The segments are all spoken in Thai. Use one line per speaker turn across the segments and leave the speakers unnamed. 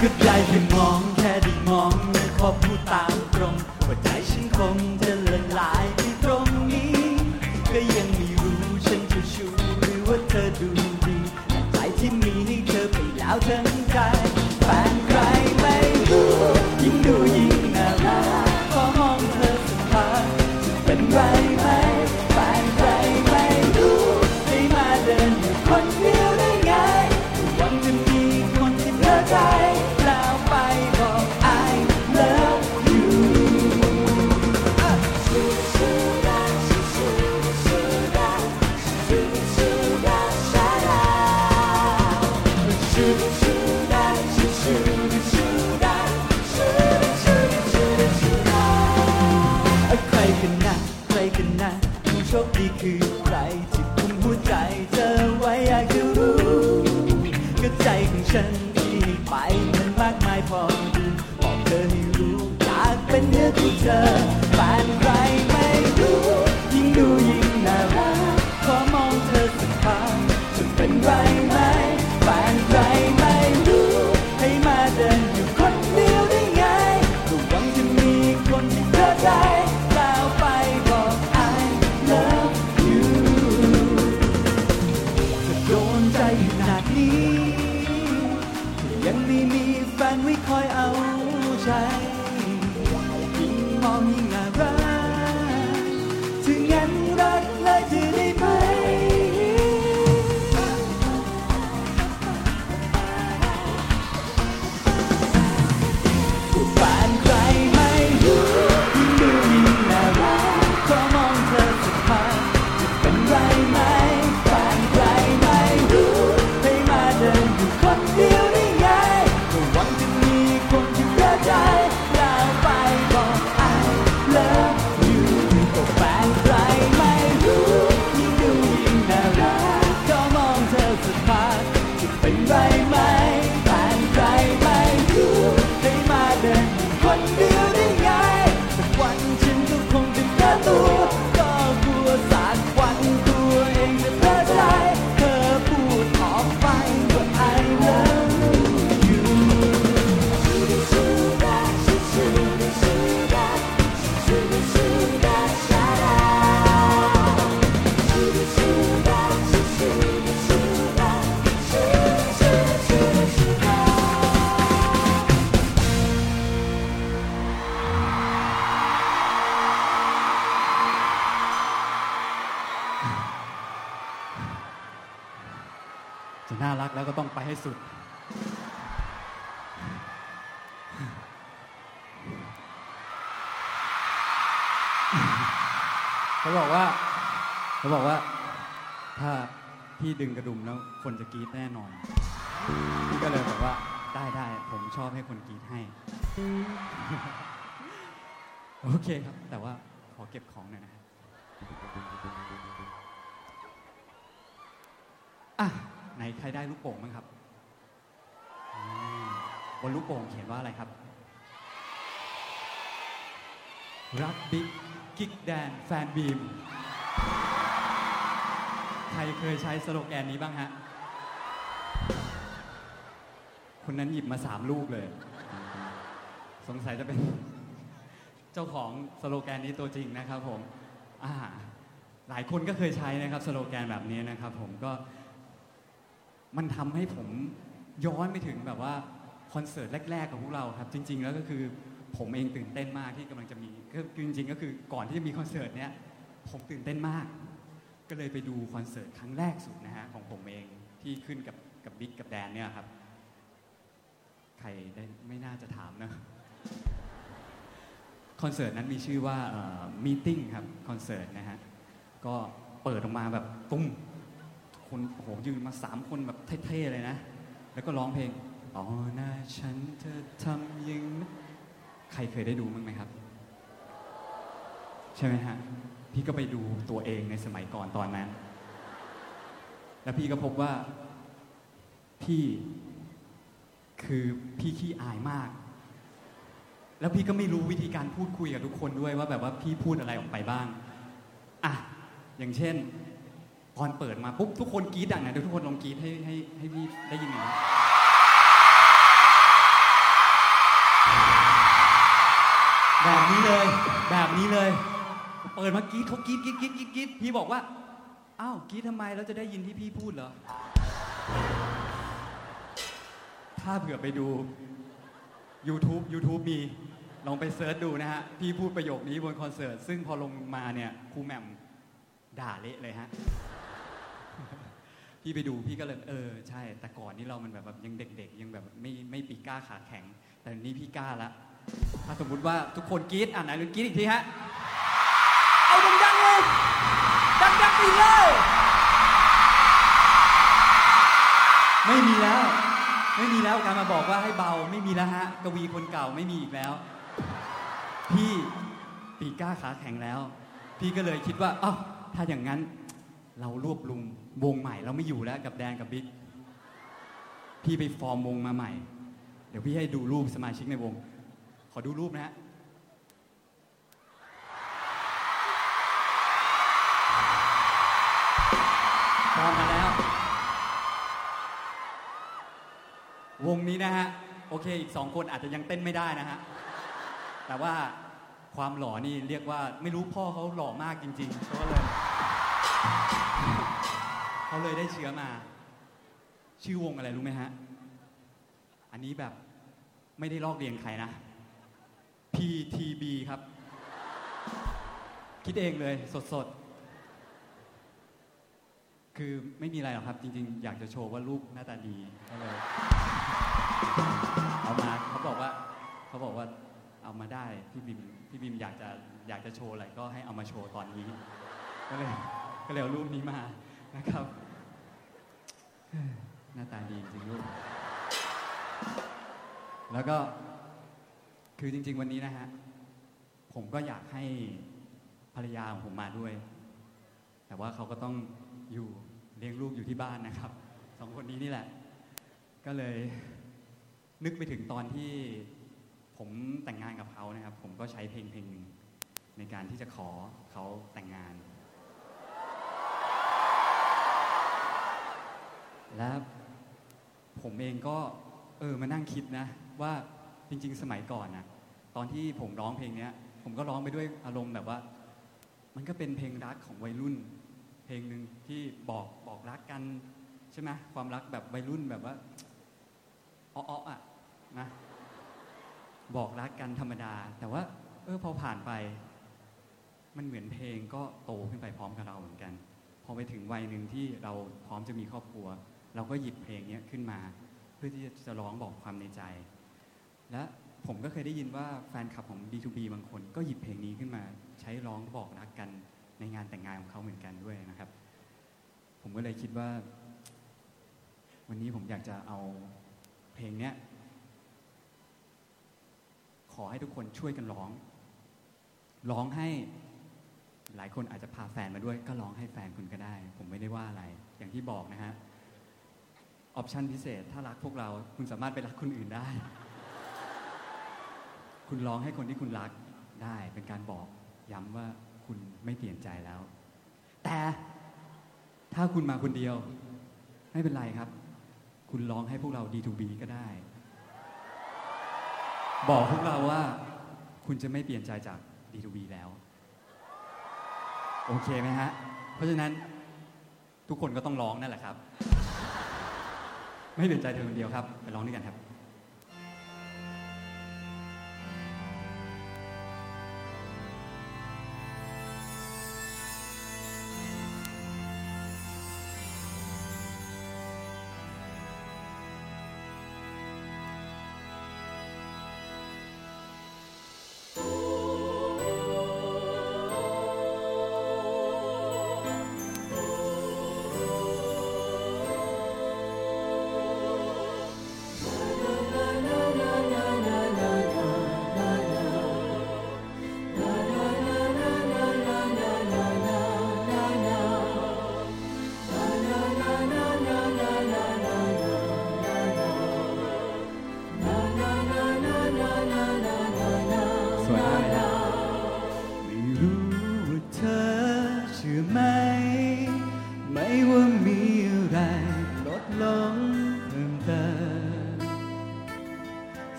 ก็ได้แค่มองแค่ได้มองไม่ขอพูดตามตรงว่าใจฉันคงจะละลายไปตรงนี้ ก็ยังไม่รู้ฉันจะชูหรือว่าเธอดูดีแต่ใจที่มีให้เธอไปแล้วทั้งใจ เธอแฟนใครไม่รู้ ยิ่งดูยิ่งน่ารักขอมองเธอสักครั้งจะเป็นไรไหมแฟนใครไม่รู้ ให้มาเดินอยู่คนเดียวได้ไงก็หวังจะมีคนที่เธอใจแล้วไปบอก I love you จะโดนใจขนาดนี้ ยังไม่มีแฟนไว้คอยเอาใจ มองยิ่งน่ารักถึงงั้นรักเลยจะได้ไหมแฟนใครไม่รู้ยิ่งดูยิ่งน่ารักขอมองเธอสักพักจะเป็นไรไหมแฟนใครไม่รู้ให้มาเดินอยู่คนเดียว จะน่ารักแล้วก็ต้องไป
ให้สุด เขาบอกว่า เขาบอกว่า ถ้าพี่ดึงกระดุมแล้วคนจะกรี๊ดแน่นอน พี่ก็เลยบอกว่าได้ได้ผมชอบให้คนกรี๊ดให้ โอเคครับ แต่ว่าขอเก็บของหน่อยนะครับอะไห นใครได้ลูกโป่งบ้างครับอืมบนลูกโป่งเขียนว่าอะไรครับ รักบิ๊กกิ๊กแดนแฟนบีม ใครเคยใช้สโลแกนนี้บ้างฮะ คนนั้นหยิบมาสามลูกเลย สงสัยจะเป็น เจ้าของสโลแกนนี้ตัวจริงนะครับผมอ่าหลายคนก็เคยใช้นะครับสโลแกนแบบนี้นะครับผมก็ มันทำให้ผมย้อนไปถึงแบบว่าคอนเสิร์ตแรก ๆ ของพวกเราครับ จริง ๆ แล้วก็คือผมเองตื่นเต้นมากที่กำลังจะมีก็จริง ๆ ก็คือก่อนที่จะมีคอนเสิร์ตเนี้ยผมตื่นเต้นมาก ก็เลยไปดูคอนเสิร์ตครั้งแรกสุดนะฮะของผมเองที่ขึ้นกับกับบิ๊กกับแดนเนี่ยครับ ใครได้ไม่น่าจะถามนะคอนเสิร์ตนั้นมีชื่อว่ามีติ้งครับคอนเสิร์ตนะฮะก็เปิดออกมาแบบตุ้ม คนโอ้โหยืนมาสามคนแบบเท่ๆเลยนะ แล้วก็ร้องเพลงอ๋อหน้าฉันเธอทำยังใครเคยได้ดูมั้งไหมครับ ใช่ไหมฮะพี่ก็ไปดูตัวเองในสมัยก่อนตอนนั้น แล้วพี่ก็พบว่าพี่คือพี่ขี้อายมาก แล้วพี่ก็ไม่รู้วิธีการพูดคุยกับทุกคนด้วยว่าแบบว่าพี่พูดอะไรออกไปบ้าง อะ อย่างเช่น ตอนเปิดมาปุ๊บทุกคนกรี๊ดอะนะเดี๋ยวทุกคนลองกรี๊ดให้ให้ให้พี่ได้ยินหน่อยแบบนี้เลย แบบนี้เลย เปิดมากรี๊ดเขากรี๊ดกรี๊ดกรี๊ดกรี๊ดกรี๊ดพี่บอกว่าอ้าวกรี๊ดทำไมแล้วจะได้ยินที่พี่พูดเหรอ ถ้าเผื่อไปดู YouTube YouTube มีลองไป search ดูนะฮะ พี่พูดประโยคนี้บนคอนเสิร์ต ซึ่งพอลงมาเนี่ยครูแหม่มด่าเละเลยฮะ พี่ไปดูพี่ก็เลยเออใช่ แต่ก่อนนี้เรามันแบบแบบยังเด็ก ๆ ยังแบบไม่ไม่ปีกล้าขาแข็ง แต่นี้พี่กล้าละถ้าสมมุติว่าทุกคนกรี๊ดอ่าไหนลองกรี๊ดอีกทีฮะเอาดังๆเลยดังๆอีกเลยไม่มีแล้ว ไม่มีแล้วการมาบอกว่าให้เบาไม่มีแล้วฮะกวีคนเก่าไม่มีอีกแล้ว พี่ปีกล้าขาแข็งแล้ว พี่ก็เลยคิดว่าอ้าวถ้าอย่างนั้นเรารวบรวม วงใหม่เราไม่อยู่แล้วกับแดนกับบิ๊กพี่ไปฟอร์มวงมาใหม่ เดี๋ยวพี่ให้ดูรูปสมาชิกในวง ขอดูรูปนะฮะฟอร์มมาแล้ว วงนี้นะฮะ โอเค อีกสองคนอาจจะยังเต้นไม่ได้นะฮะ แต่ว่าความหล่อนี่เรียกว่าไม่รู้พ่อเขาหล่อมากจริงๆเขาก็เลย เขาเลยได้เชื้อมา ชื่อวงอะไรรู้ไหมฮะ อันนี้แบบไม่ได้ลอกเรียนใครนะ PTB ครับ คิดเองเลยสดๆ คือไม่มีอะไรหรอกครับ จริงๆ อยากจะโชว์ว่าลูกหน้าตาดีก็เลยเอามาเขาบอกว่าเขาบอกว่าเอามาได้พี่บิมพี่บิมอยากจะอยากจะโชว์อะไรก็ให้เอามาโชว์ตอนนี้ ก็เลยก็เลยเอารูปนี้มานะครับ หน้าตาดีจริงๆลูก แล้วก็คือจริง ๆ วันนี้นะฮะ ผมก็อยากให้ภรรยาของผมมาด้วย แต่ว่าเขาก็ต้องอยู่เลี้ยงลูกอยู่ที่บ้านนะครับสองคนนี้นี่แหละ ก็เลยนึกไปถึงตอนที่ผมแต่งงานกับเขานะครับ ผมก็ใช้เพลงเพลงหนึ่งในการที่จะขอเขาแต่งงาน และผมเองก็เออมานั่งคิดนะ ว่าจริง ๆ สมัยก่อนนะตอนที่ผมร้องเพลงเนี้ย ผมก็ร้องไปด้วยอารมณ์แบบว่า มันก็เป็นเพลงรักของวัยรุ่น เพลงหนึ่งที่บอกบอกรักกันใช่ไหมความรักแบบวัยรุ่นแบบว่าอ้ออะนะบอกรักกันธรรมดา แต่ว่า เออพอผ่านไป มันเหมือนเพลงก็โตขึ้นไปพร้อมกับเราเหมือนกัน พอไปถึงวัยหนึ่งที่เราพร้อมจะมีครอบครัว เราก็หยิบเพลงนี้ขึ้นมา เพื่อที่จะร้องบอกความในใจ และผมก็เคยได้ยินว่าแฟนคลับของ D2B บางคน ก็หยิบเพลงนี้ขึ้นมา ใช้ร้องบอกรักกันในงานแต่งงานของเขาเหมือนกันด้วยนะครับ ผมก็เลยคิดว่า วันนี้ผมอยากจะเอาเพลงเนี้ยขอให้ทุกคนช่วยกันร้อง ร้องให้หลายคนอาจจะพาแฟนมาด้วย ก็ร้องให้แฟนคุณก็ได้ ผมไม่ได้ว่าอะไร อย่างที่บอกนะฮะ ออปชันพิเศษ ถ้ารักพวกเราคุณสามารถไปรักคนอื่นได้ คุณร้องให้คนที่คุณรักได้เป็นการบอกย้ำว่าคุณไม่เปลี่ยนใจแล้ว แต่ถ้าคุณมาคนเดียว ไม่เป็นไรครับ คุณร้องให้พวกเรา D2B ก็ได้ บอกพวกเราว่า คุณจะไม่เปลี่ยนใจจาก D2B แล้ว โอเคไหมฮะ เพราะฉะนั้นทุกคนก็ต้องร้องนั่นแหละครับ ไม่เปลี่ยนใจเธอคนเดียวครับ ไปร้องด้วยกันครับ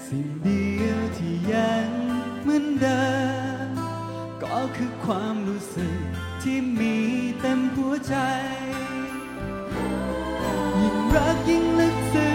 สิ่งเดียวที่ยังเหมือนเดิ
มก็คือความรู้สึกที่มีเต็มหัวใจ ยิ่งรักยิ่งลึกซึ้ง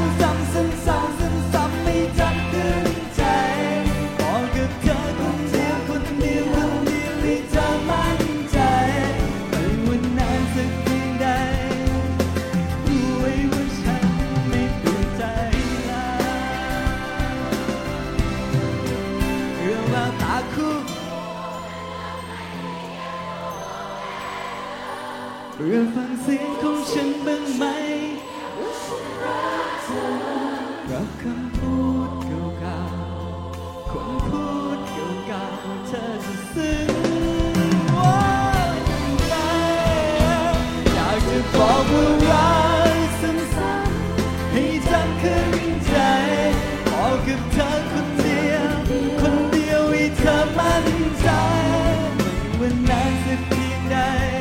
พื่อฟังเสียงของฉันบ้างไหมรักคำพูดเก่าๆคนพูดเก่าๆเธอจะซึ้งว่าอยางอยากจะบอกว่ารักสั้นๆให้จำขึ้นใจบอกกับเธอคนเดียว คนเดียวให้เธอมั่นใจ when I sit in